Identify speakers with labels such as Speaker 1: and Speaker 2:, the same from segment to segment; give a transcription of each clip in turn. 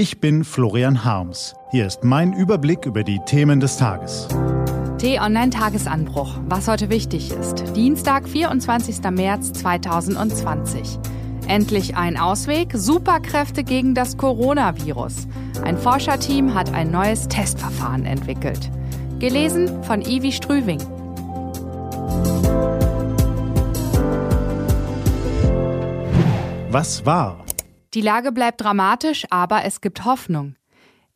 Speaker 1: Ich bin Florian Harms. Hier ist mein Überblick über die Themen des Tages.
Speaker 2: T-Online-Tagesanbruch. Was heute wichtig ist. Dienstag, 24. März 2020. Endlich ein Ausweg. Superkräfte gegen das Coronavirus. Ein Forscherteam hat ein neues Testverfahren entwickelt. Gelesen von Ivi Strüving.
Speaker 1: Was war?
Speaker 2: Die Lage bleibt dramatisch, aber es gibt Hoffnung.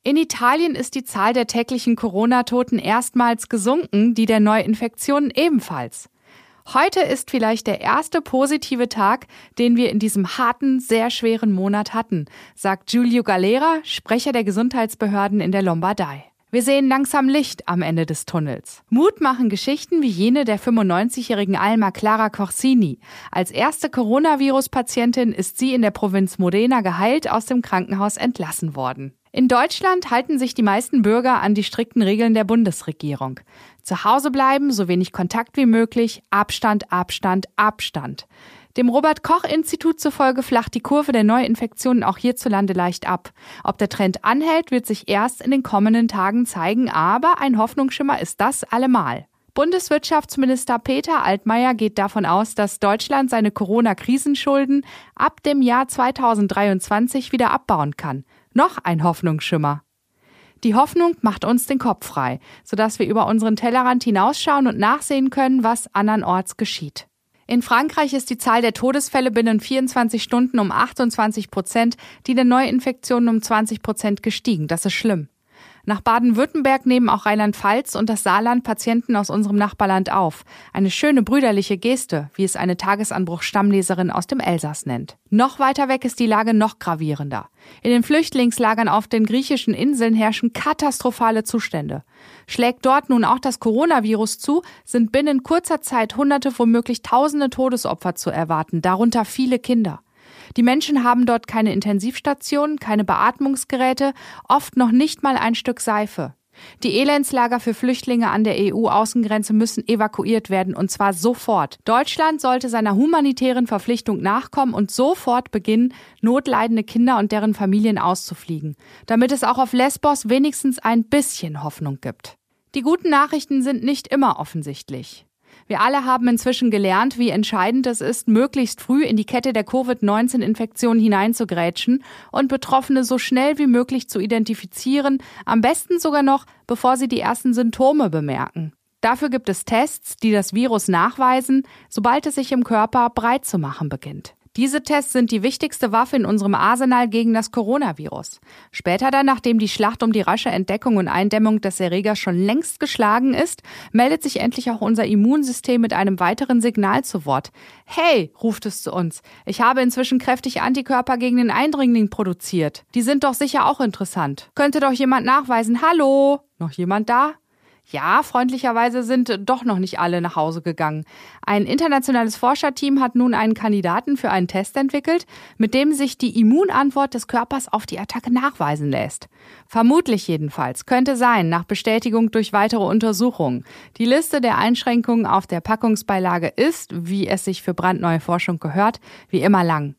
Speaker 2: In Italien ist die Zahl der täglichen Corona-Toten erstmals gesunken, die der Neuinfektionen ebenfalls. Heute ist vielleicht der erste positive Tag, den wir in diesem harten, sehr schweren Monat hatten, sagt Giulio Galera, Sprecher der Gesundheitsbehörden in der Lombardei. Wir sehen langsam Licht am Ende des Tunnels. Mut machen Geschichten wie jene der 95-jährigen Alma Clara Corsini. Als erste Coronavirus-Patientin ist sie in der Provinz Modena geheilt aus dem Krankenhaus entlassen worden. In Deutschland halten sich die meisten Bürger an die strikten Regeln der Bundesregierung. Zu Hause bleiben, so wenig Kontakt wie möglich, Abstand, Abstand, Abstand. Dem Robert Koch Institut zufolge flacht die Kurve der Neuinfektionen auch hierzulande leicht ab. Ob der Trend anhält, wird sich erst in den kommenden Tagen zeigen, aber ein Hoffnungsschimmer ist das allemal. Bundeswirtschaftsminister Peter Altmaier geht davon aus, dass Deutschland seine Corona-Krisenschulden ab dem Jahr 2023 wieder abbauen kann. Noch ein Hoffnungsschimmer. Die Hoffnung macht uns den Kopf frei, sodass wir über unseren Tellerrand hinausschauen und nachsehen können, was andernorts geschieht. In Frankreich ist die Zahl der Todesfälle binnen 24 Stunden um 28 Prozent, die der Neuinfektionen um 20 Prozent gestiegen. Das ist schlimm. Nach Baden-Württemberg nehmen auch Rheinland-Pfalz und das Saarland Patienten aus unserem Nachbarland auf. Eine schöne brüderliche Geste, wie es eine Tagesanbruch-Stammleserin aus dem Elsass nennt. Noch weiter weg ist die Lage noch gravierender. In den Flüchtlingslagern auf den griechischen Inseln herrschen katastrophale Zustände. Schlägt dort nun auch das Coronavirus zu, sind binnen kurzer Zeit Hunderte, womöglich Tausende Todesopfer zu erwarten, darunter viele Kinder. Die Menschen haben dort keine Intensivstationen, keine Beatmungsgeräte, oft noch nicht mal ein Stück Seife. Die Elendslager für Flüchtlinge an der EU-Außengrenze müssen evakuiert werden, und zwar sofort. Deutschland sollte seiner humanitären Verpflichtung nachkommen und sofort beginnen, notleidende Kinder und deren Familien auszufliegen, damit es auch auf Lesbos wenigstens ein bisschen Hoffnung gibt. Die guten Nachrichten sind nicht immer offensichtlich. Wir alle haben inzwischen gelernt, wie entscheidend es ist, möglichst früh in die Kette der Covid-19-Infektion hineinzugrätschen und Betroffene so schnell wie möglich zu identifizieren, am besten sogar noch, bevor sie die ersten Symptome bemerken. Dafür gibt es Tests, die das Virus nachweisen, sobald es sich im Körper breit zu machen beginnt. Diese Tests sind die wichtigste Waffe in unserem Arsenal gegen das Coronavirus. Später dann, nachdem die Schlacht um die rasche Entdeckung und Eindämmung des Erregers schon längst geschlagen ist, meldet sich endlich auch unser Immunsystem mit einem weiteren Signal zu Wort. Hey, ruft es zu uns, ich habe inzwischen kräftig Antikörper gegen den Eindringling produziert. Die sind doch sicher auch interessant. Könnte doch jemand nachweisen, hallo? Noch jemand da? Ja, freundlicherweise sind doch noch nicht alle nach Hause gegangen. Ein internationales Forscherteam hat nun einen Kandidaten für einen Test entwickelt, mit dem sich die Immunantwort des Körpers auf die Attacke nachweisen lässt. Vermutlich jedenfalls könnte sein, nach Bestätigung durch weitere Untersuchungen. Die Liste der Einschränkungen auf der Packungsbeilage ist, wie es sich für brandneue Forschung gehört, wie immer lang.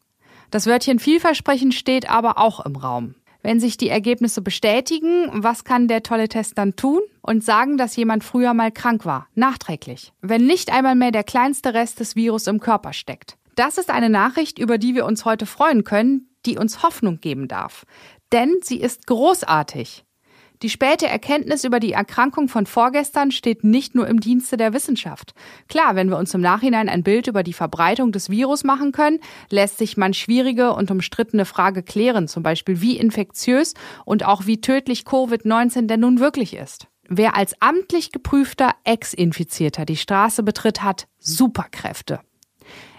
Speaker 2: Das Wörtchen vielversprechend steht aber auch im Raum. Wenn sich die Ergebnisse bestätigen, was kann der tolle Test dann tun? Und sagen, dass jemand früher mal krank war, nachträglich. Wenn nicht einmal mehr der kleinste Rest des Virus im Körper steckt. Das ist eine Nachricht, über die wir uns heute freuen können, die uns Hoffnung geben darf. Denn sie ist großartig. Die späte Erkenntnis über die Erkrankung von vorgestern steht nicht nur im Dienste der Wissenschaft. Klar, wenn wir uns im Nachhinein ein Bild über die Verbreitung des Virus machen können, lässt sich man schwierige und umstrittene Frage klären, zum Beispiel wie infektiös und auch wie tödlich Covid-19 denn nun wirklich ist. Wer als amtlich geprüfter Ex-Infizierter die Straße betritt, hat Superkräfte.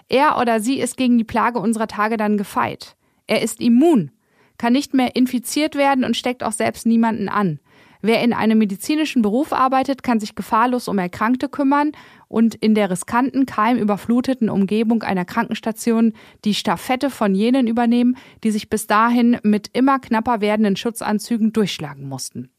Speaker 2: Er oder sie ist gegen die Plage unserer Tage dann gefeit. Er ist immun kann nicht mehr infiziert werden und steckt auch selbst niemanden an. Wer in einem medizinischen Beruf arbeitet, kann sich gefahrlos um Erkrankte kümmern und in der riskanten, keimüberfluteten Umgebung einer Krankenstation die Staffette von jenen übernehmen, die sich bis dahin mit immer knapper werdenden Schutzanzügen durchschlagen mussten.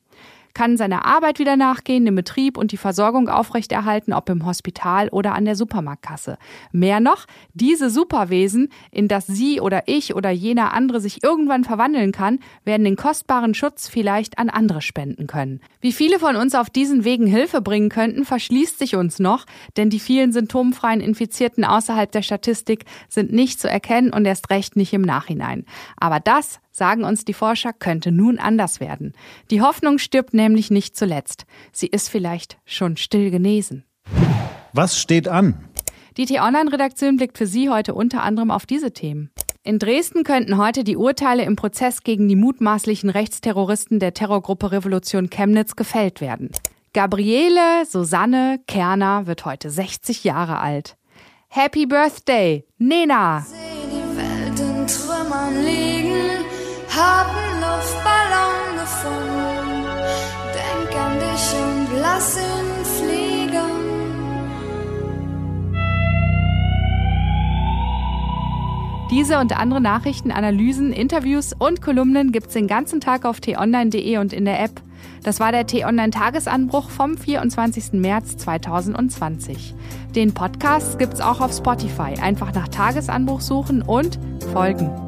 Speaker 2: Kann seiner Arbeit wieder nachgehen, den Betrieb und die Versorgung aufrechterhalten, ob im Hospital oder an der Supermarktkasse. Mehr noch, diese Superwesen, in das Sie oder ich oder jener andere sich irgendwann verwandeln kann, werden den kostbaren Schutz vielleicht an andere spenden können. Wie viele von uns auf diesen Wegen Hilfe bringen könnten, verschließt sich uns noch, denn die vielen symptomfreien Infizierten außerhalb der Statistik sind nicht zu erkennen und erst recht nicht im Nachhinein. Aber das, sagen uns die Forscher, könnte nun anders werden. Die Hoffnung stirbt nämlich nicht zuletzt. Sie ist vielleicht schon still genesen.
Speaker 1: Was steht an?
Speaker 2: Die T-Online-Redaktion blickt für Sie heute unter anderem auf diese Themen. In Dresden könnten heute die Urteile im Prozess gegen die mutmaßlichen Rechtsterroristen der Terrorgruppe Revolution Chemnitz gefällt werden. Gabriele Susanne Kerner wird heute 60 Jahre alt. Happy Birthday, Nena!
Speaker 3: Seh die Welt in Trümmern liegen, hab einen Luftballon gefunden. Denk an dich und lass ihn fliegen.
Speaker 2: Diese und andere Nachrichten, Analysen, Interviews und Kolumnen gibt's den ganzen Tag auf t-online.de und in der App. Das war der T-Online-Tagesanbruch vom 24. März 2020. Den Podcast gibt's auch auf Spotify. Einfach nach Tagesanbruch suchen und folgen.